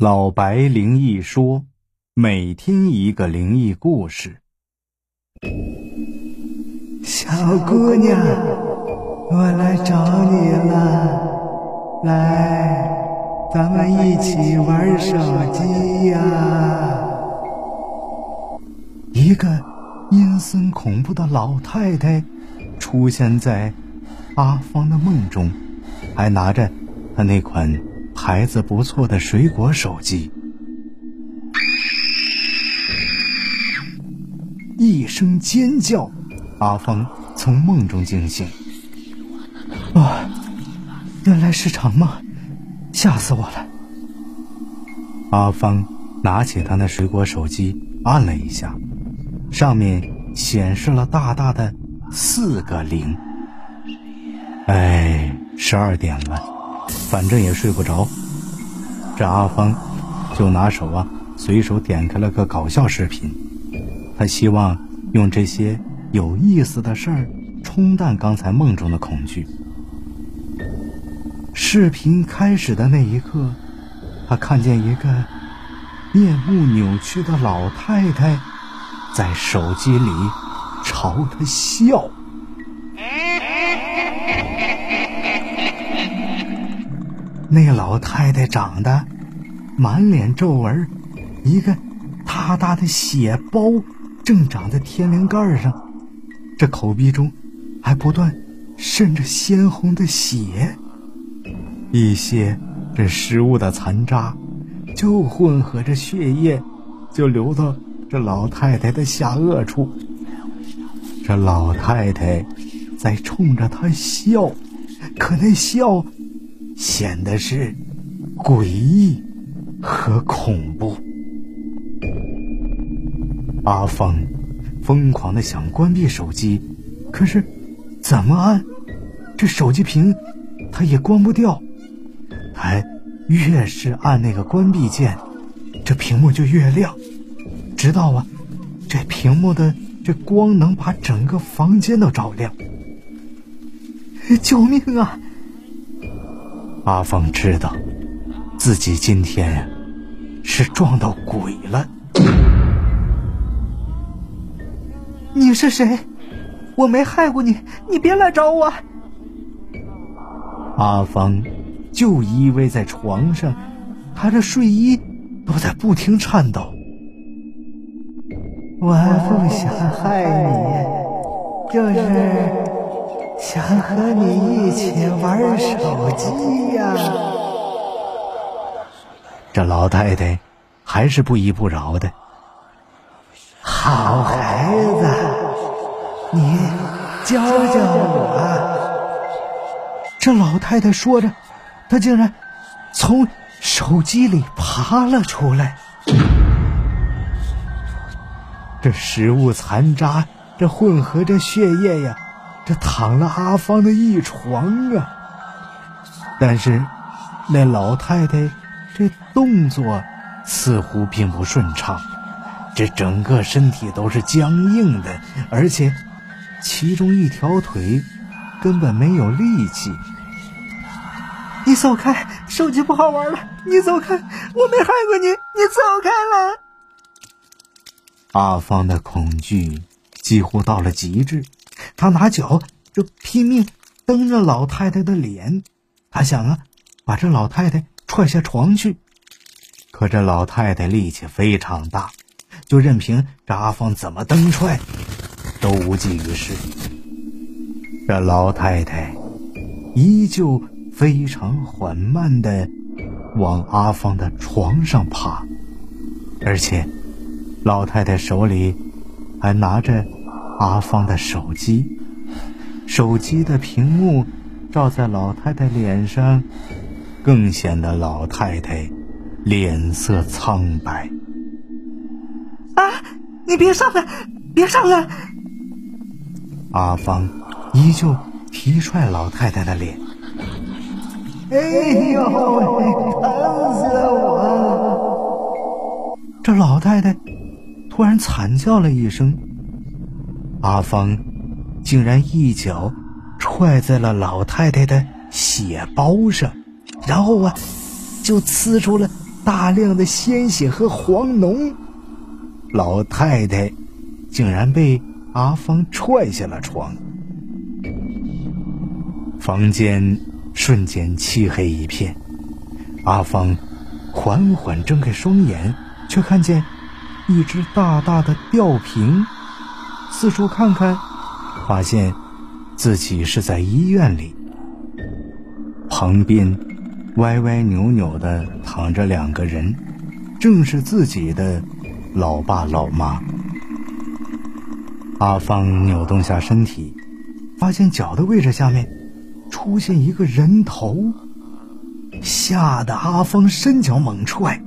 老白灵异说，每天一个灵异故事。小姑娘，我来找你了，来，咱们一起玩手机呀！一个阴森恐怖的老太太出现在阿芳的梦中，还拿着她那款牌子不错的水果手机。一声尖叫，阿芳从梦中惊醒。啊，原来是场梦，吓死我了！阿芳拿起他那水果手机，按了一下。上面显示了大大的四个零。哎，十二点了，反正也睡不着。这阿芳就拿手啊，随手点开了个搞笑视频。他希望用这些有意思的事儿冲淡刚才梦中的恐惧。视频开始的那一刻，他看见一个面目扭曲的老太太。在手机里朝他笑，那老太太长得满脸皱纹，一个大大的血包正长在天灵盖上，这口鼻中还不断渗着鲜红的血，一些这食物的残渣就混合着血液，就流到。这老太太的下颚处，这老太太在冲着他笑，可那笑显得是诡异和恐怖。阿芳疯狂的想关闭手机，可是怎么按，这手机屏它也关不掉。还越是按那个关闭键，这屏幕就越亮。直到啊，这屏幕的这光能把整个房间都照亮。救命啊！阿芳知道，自己今天呀是撞到鬼了。你是谁？我没害过你，你别来找我。阿芳就依偎在床上，她的睡衣都在不停颤抖。我不想害你，就是想和你一起玩手机呀。这老太太还是不依不饶的。好孩子，你教教我。这老太太说着，她竟然从手机里爬了出来。这食物残渣，这混合着血液呀，这躺了阿芳的一床啊！但是，那老太太这动作似乎并不顺畅，这整个身体都是僵硬的，而且其中一条腿根本没有力气。你走开，手机不好玩了！你走开，我没害过你，你走开了。阿芳的恐惧几乎到了极致，他拿脚就拼命蹬着老太太的脸，他想啊，把这老太太踹下床去。可这老太太力气非常大，就任凭这阿芳怎么蹬踹，都无济于事。这老太太依旧非常缓慢的往阿芳的床上爬，而且。老太太手里还拿着阿芳的手机，手机的屏幕照在老太太脸上，更显得老太太脸色苍白。啊！你别上来，别上来！阿芳依旧踢踹老太太的脸。哎呦，疼死我了！这老太太。突然惨叫了一声，阿芳竟然一脚踹在了老太太的血包上，然后啊，就呲出了大量的鲜血和黄脓。老太太竟然被阿芳踹下了床，房间瞬间漆黑一片。阿芳缓缓睁开双眼，却看见一只大大的吊瓶。四处看看，发现自己是在医院里。旁边歪歪扭扭的躺着两个人，正是自己的老爸老妈。阿芳扭动下身体，发现脚的位置下面出现一个人头。吓得阿芳伸脚猛踹，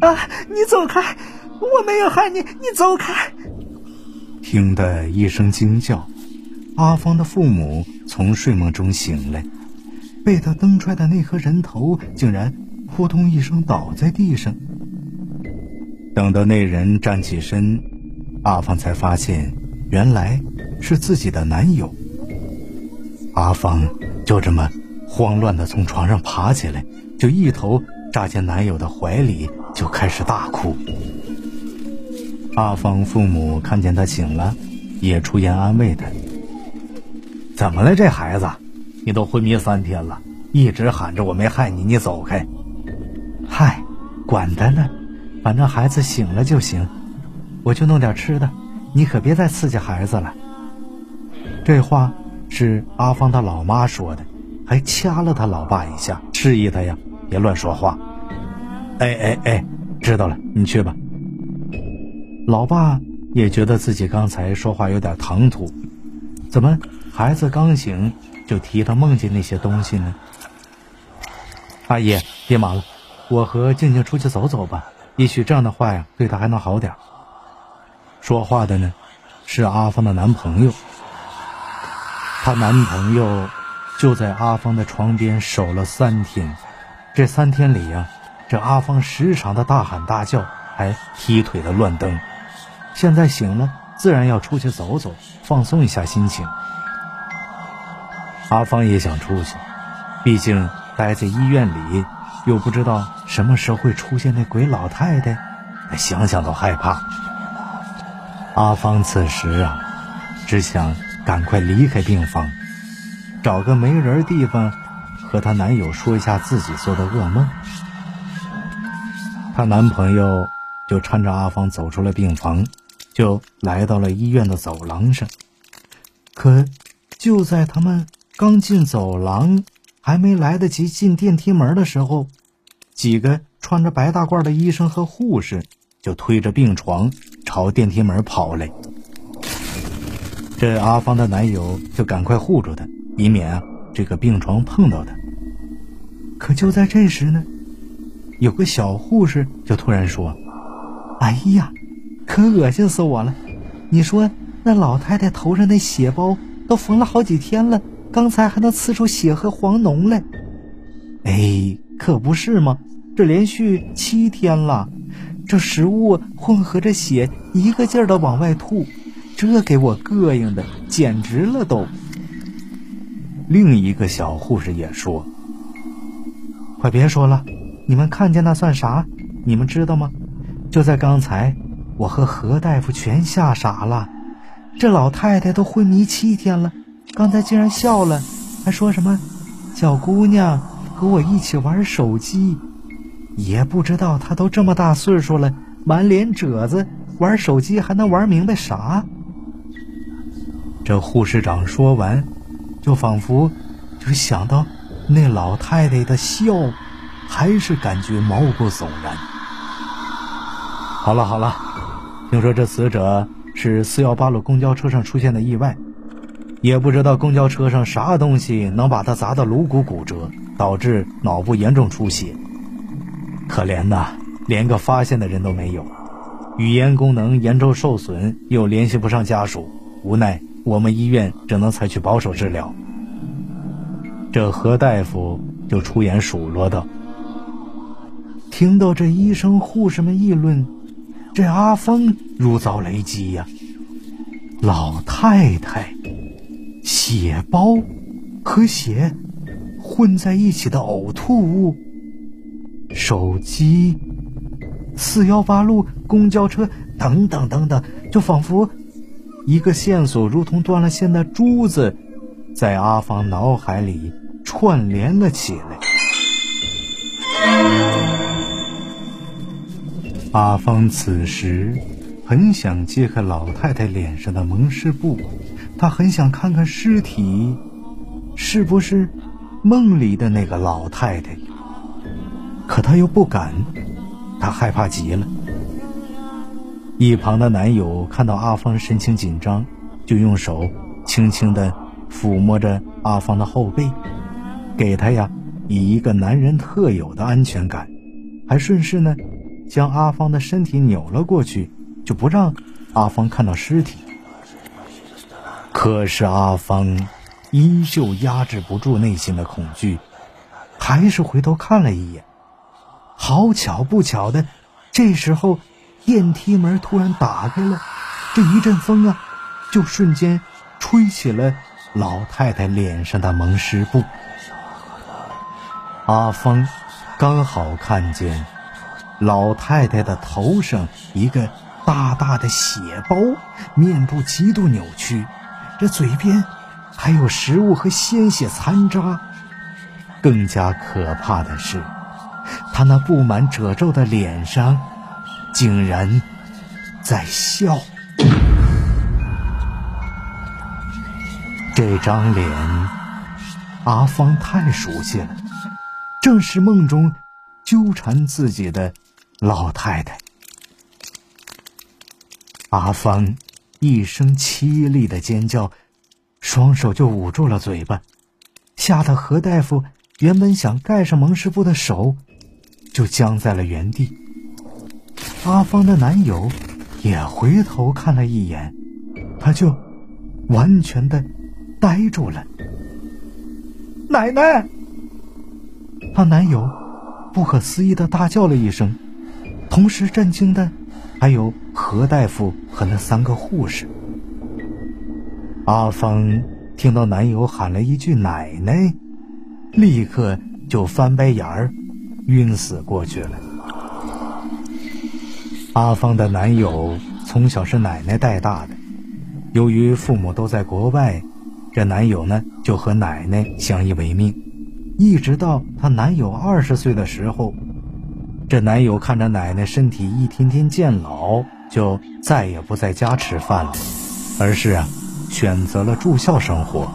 啊！你走开！我没有害你，你走开！听得一声惊叫，阿芳的父母从睡梦中醒来，被他蹬踹的那颗人头竟然扑通一声倒在地上。等到那人站起身，阿芳才发现原来是自己的男友。阿芳就这么。慌乱的从床上爬起来，就一头扎进男友的怀里，就开始大哭。阿芳父母看见他醒了，也出言安慰他：“怎么了，这孩子？你都昏迷三天了，一直喊着我没害你，你走开。”“嗨，管他呢，反正孩子醒了就行。我就弄点吃的，你可别再刺激孩子了。”这话是阿芳的老妈说的。还掐了他老爸一下，示意他呀别乱说话。哎哎哎，知道了，你去吧。老爸也觉得自己刚才说话有点唐突，怎么孩子刚醒就提他梦见那些东西呢？阿姨，别忙了，我和静静出去走走吧，也许这样的话呀，对他还能好点。说话的呢，是阿芳的男朋友，她男朋友。就在阿芳的床边守了三天，这三天里呀，这阿芳时常的大喊大叫，还踢腿的乱蹬。现在醒了，自然要出去走走，放松一下心情。阿芳也想出去，毕竟待在医院里，又不知道什么时候会出现那鬼老太太，想想都害怕。阿芳此时啊，只想赶快离开病房。找个没人地方，和她男友说一下自己做的噩梦。她男朋友就搀着阿芳走出了病房，就来到了医院的走廊上。可就在他们刚进走廊，还没来得及进电梯门的时候，几个穿着白大褂的医生和护士就推着病床朝电梯门跑来。这阿芳的男友就赶快护住她。以免啊，这个病床碰到他。可就在这时呢，有个小护士就突然说：“哎呀，可恶心死我了！你说那老太太头上那血包都缝了好几天了，刚才还能呲出血和黄脓来。哎，可不是吗？这连续七天了，这食物混合着血一个劲儿的往外吐，这给我膈应的简直了都。”另一个小护士也说：“快别说了，你们看见那算啥？你们知道吗？就在刚才，我和何大夫全吓傻了。这老太太都昏迷七天了，刚才竟然笑了，还说什么‘小姑娘和我一起玩手机’，也不知道她都这么大岁数了，满脸褶子，玩手机还能玩明白啥？”这护士长说完。就仿佛，就想到那老太太的笑，还是感觉毛骨悚然。好了好了，听说这死者是四幺八路公交车上出现的意外，也不知道公交车上啥东西能把他砸得颅骨骨折，导致脑部严重出血。可怜呐，连个发现的人都没有，语言功能严重受损，又联系不上家属，无奈。我们医院只能采取保守治疗。这何大夫就出言数落道：“听到这医生护士们议论，这阿峰如遭雷击呀！老太太血包和血混在一起的呕吐物，手机、四幺八路公交车等等等等，就仿佛一个线索如同断了线的珠子，在阿芳脑海里串联了起来。阿芳此时很想揭开老太太脸上的蒙尸布，她很想看看尸体是不是梦里的那个老太太。可她又不敢，她害怕极了。一旁的男友看到阿芳神情紧张，就用手轻轻地抚摸着阿芳的后背，给她呀以一个男人特有的安全感，还顺势呢将阿芳的身体扭了过去，就不让阿芳看到尸体。可是阿芳依旧压制不住内心的恐惧，还是回头看了一眼。好巧不巧的，这时候电梯门突然打开了，这一阵风啊，就瞬间吹起了老太太脸上的蒙尸布。阿芳刚好看见老太太的头上一个大大的血包，面部极度扭曲，这嘴边还有食物和鲜血残渣。更加可怕的是。他那布满褶皱的脸上，竟然在笑。这张脸，阿芳太熟悉了，正是梦中纠缠自己的老太太。阿芳一声凄厉的尖叫，双手就捂住了嘴巴，吓得何大夫原本想盖上蒙师布的手。就僵在了原地。阿芳的男友也回头看了一眼，他就完全的呆住了。奶奶！她男友不可思议的大叫了一声，同时震惊的还有何大夫和那三个护士。阿芳听到男友喊了一句“奶奶”，立刻就翻白眼儿。晕死过去了。阿芳的男友从小是奶奶带大的，由于父母都在国外，这男友呢就和奶奶相依为命，一直到她男友二十岁的时候，这男友看着奶奶身体一天天渐老，就再也不在家吃饭了，而是啊选择了住校生活，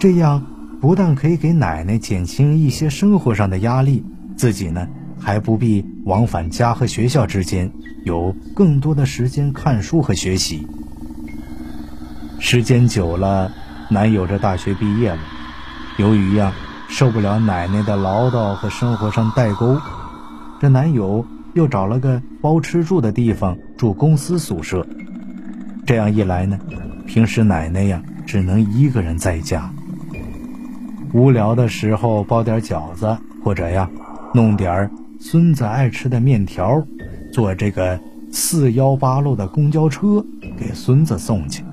这样不但可以给奶奶减轻一些生活上的压力。自己呢，还不必往返家和学校之间，有更多的时间看书和学习。时间久了，男友这大学毕业了，由于呀受不了奶奶的唠叨和生活上代沟，这男友又找了个包吃住的地方住公司宿舍。这样一来呢，平时奶奶呀只能一个人在家，无聊的时候包点饺子，或者呀。弄点孙子爱吃的面条，坐这个四幺八路的公交车给孙子送去。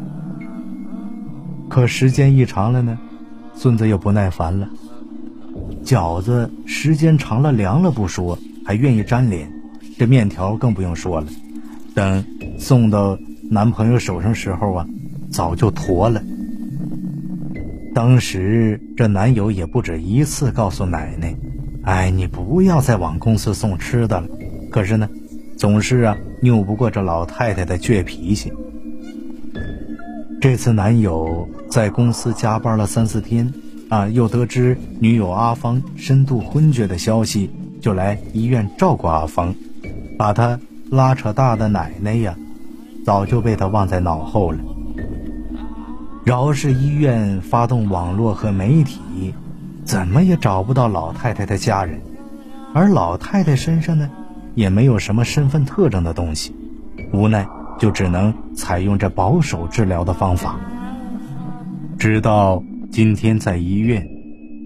可时间一长了呢，孙子又不耐烦了。饺子时间长了凉了不说，还愿意粘脸，这面条更不用说了。等送到男朋友手上时候啊，早就坨了。当时这男友也不止一次告诉奶奶。哎，你不要再往公司送吃的了。可是呢，总是啊拗不过这老太太的倔脾气。这次男友在公司加班了三四天，啊，又得知女友阿芳深度昏厥的消息，就来医院照顾阿芳，把他拉扯大的奶奶呀，早就被他忘在脑后了。饶是医院发动网络和媒体。怎么也找不到老太太的家人，而老太太身上呢，也没有什么身份特征的东西，无奈就只能采用这保守治疗的方法。直到今天在医院，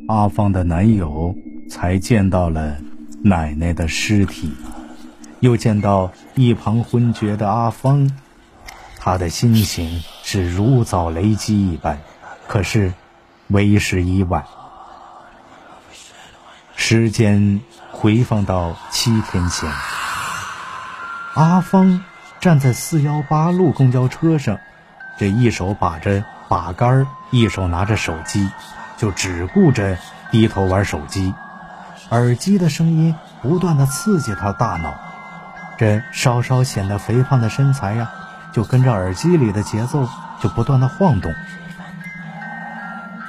阿芳的男友才见到了奶奶的尸体，又见到一旁昏厥的阿芳，他的心情是如遭雷击一般，可是为时已晚。时间回放到七天前。阿芳站在四幺八路公交车上，这一手把着把杆，一手拿着手机，就只顾着低头玩手机。耳机的声音不断的刺激他大脑，这稍稍显得肥胖的身材呀，就跟着耳机里的节奏就不断的晃动。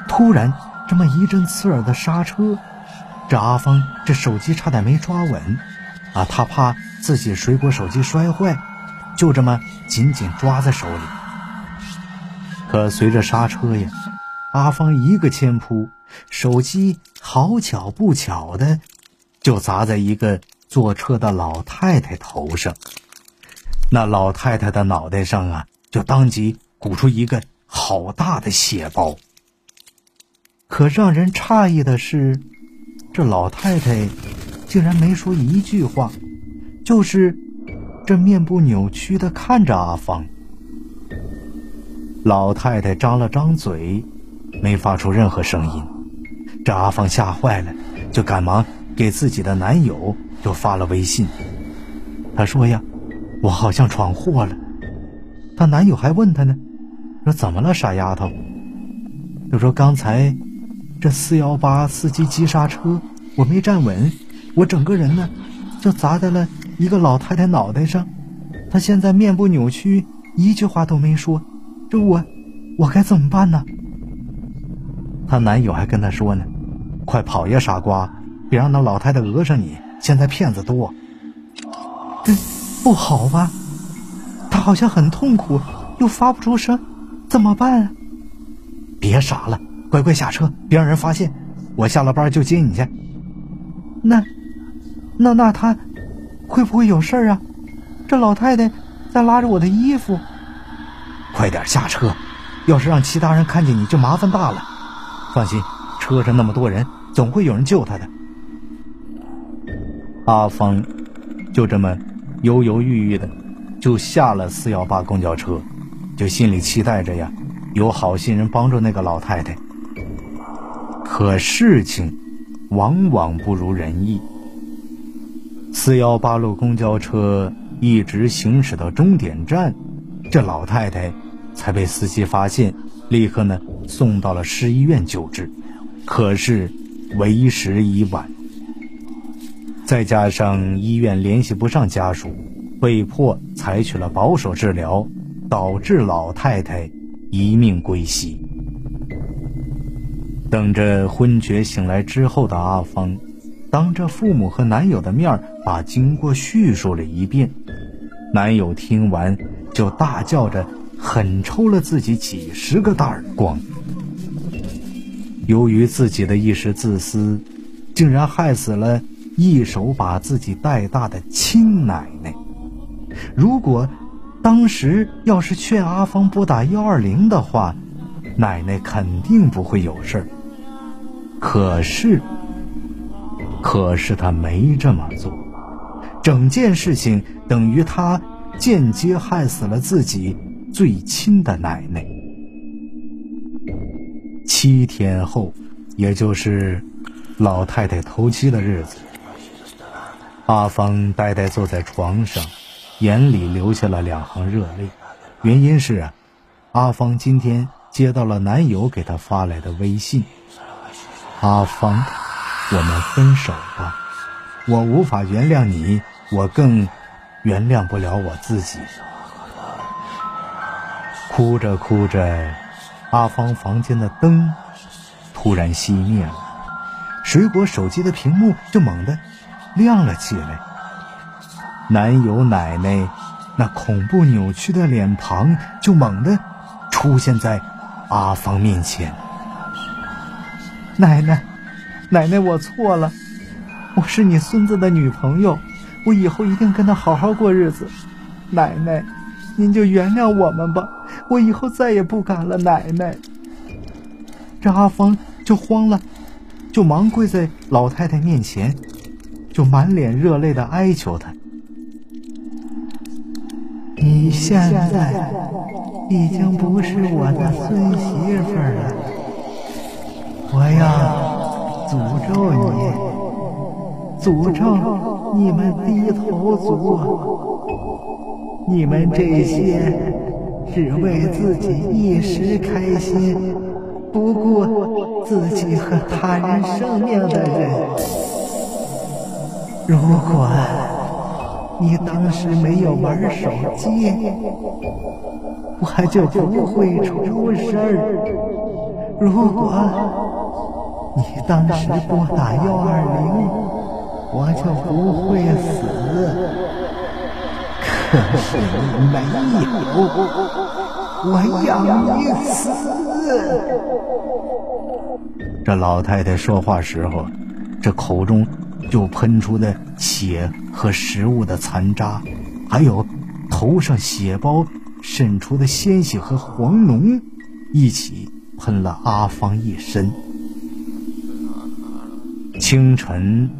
突然，这么一阵刺耳的刹车，这阿芳这手机差点没抓稳，啊，他怕自己水果手机摔坏，就这么紧紧抓在手里。可随着刹车呀，阿芳一个前扑，手机好巧不巧的就砸在一个坐车的老太太头上，那老太太的脑袋上啊，就当即鼓出一个好大的血包。可让人诧异的是，这老太太竟然没说一句话，就是这面部扭曲的看着阿芳。老太太张了张嘴，没发出任何声音。这阿芳吓坏了，就赶忙给自己的男友就发了微信。她说：“呀，我好像闯祸了。”她男友还问她呢：“说怎么了，傻丫头？”就说刚才。这四幺八司机急刹车，我没站稳，我整个人呢就砸在了一个老太太脑袋上。她现在面部扭曲，一句话都没说。这我，我该怎么办呢？她男友还跟她说呢：“快跑呀，傻瓜，别让那老太太讹上你。现在骗子多。”这不好吧？她好像很痛苦，又发不出声，怎么办？别傻了。乖乖下车，别让人发现。我下了班就接你去。那，那那他会不会有事儿啊？这老太太在拉着我的衣服。快点下车，要是让其他人看见你就麻烦大了。放心，车上那么多人，总会有人救他的。阿芳就这么犹犹豫豫的就下了四幺八公交车，就心里期待着呀，有好心人帮助那个老太太。可事情往往不如人意。四幺八路公交车一直行驶到终点站，这老太太才被司机发现，立刻呢送到了市医院救治。可是为时已晚，再加上医院联系不上家属，被迫采取了保守治疗，导致老太太一命归西。等着昏厥醒来之后的阿芳，当着父母和男友的面把经过叙述了一遍。男友听完就大叫着，狠抽了自己几十个大耳光。由于自己的一时自私，竟然害死了一手把自己带大的亲奶奶。如果当时要是劝阿芳拨打幺二零的话，奶奶肯定不会有事儿。可是，可是他没这么做，整件事情等于他间接害死了自己最亲的奶奶。七天后，也就是老太太头七的日子，阿芳呆呆坐在床上，眼里流下了两行热泪。原因是啊，阿芳今天接到了男友给她发来的微信。阿芳，我们分手吧。我无法原谅你，我更原谅不了我自己。哭着哭着，阿芳房间的灯突然熄灭了，水果手机的屏幕就猛地亮了起来。男友奶奶那恐怖扭曲的脸庞就猛地出现在阿芳面前。奶奶，奶奶，我错了，我是你孙子的女朋友，我以后一定跟他好好过日子。奶奶，您就原谅我们吧，我以后再也不敢了。奶奶，这阿芳就慌了，就忙跪在老太太面前，就满脸热泪的哀求她：“你现在已经不是我的孙媳妇了。”我要诅咒你，诅咒你们低头族，你们这些只为自己一时开心，不顾自己和他人生命的人。如果你当时没有玩手机，我就不会出事儿。如果你当时拨打幺二零，我就不会死。可是你没有，我要你死！这老太太说话时候，这口中就喷出的血和食物的残渣，还有头上血包渗出的鲜血和黄脓，一起喷了阿芳一身。清晨，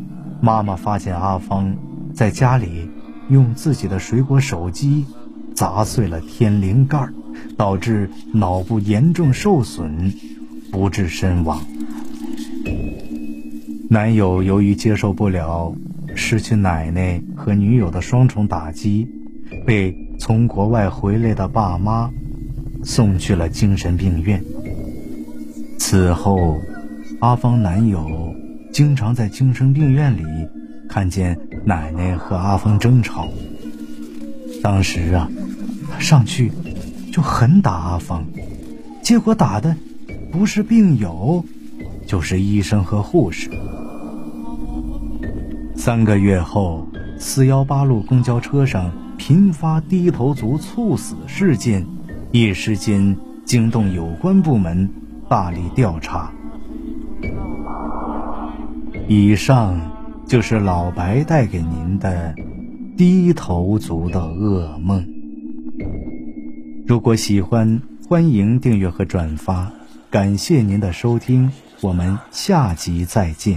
妈妈发现阿芳在家里用自己的水果手机砸碎了天灵盖儿，导致脑部严重受损，不治身亡。男友由于接受不了失去奶奶和女友的双重打击，被从国外回来的爸妈送去了精神病院。此后，阿芳男友经常在精神病院里看见奶奶和阿芳争吵。当时啊，他上去就狠打阿芳，结果打的不是病友，就是医生和护士。三个月后，四幺八路公交车上频发低头族猝死事件，一时间惊动有关部门大力调查。以上就是老白带给您的低头族的噩梦。如果喜欢，欢迎订阅和转发，感谢您的收听，我们下集再见。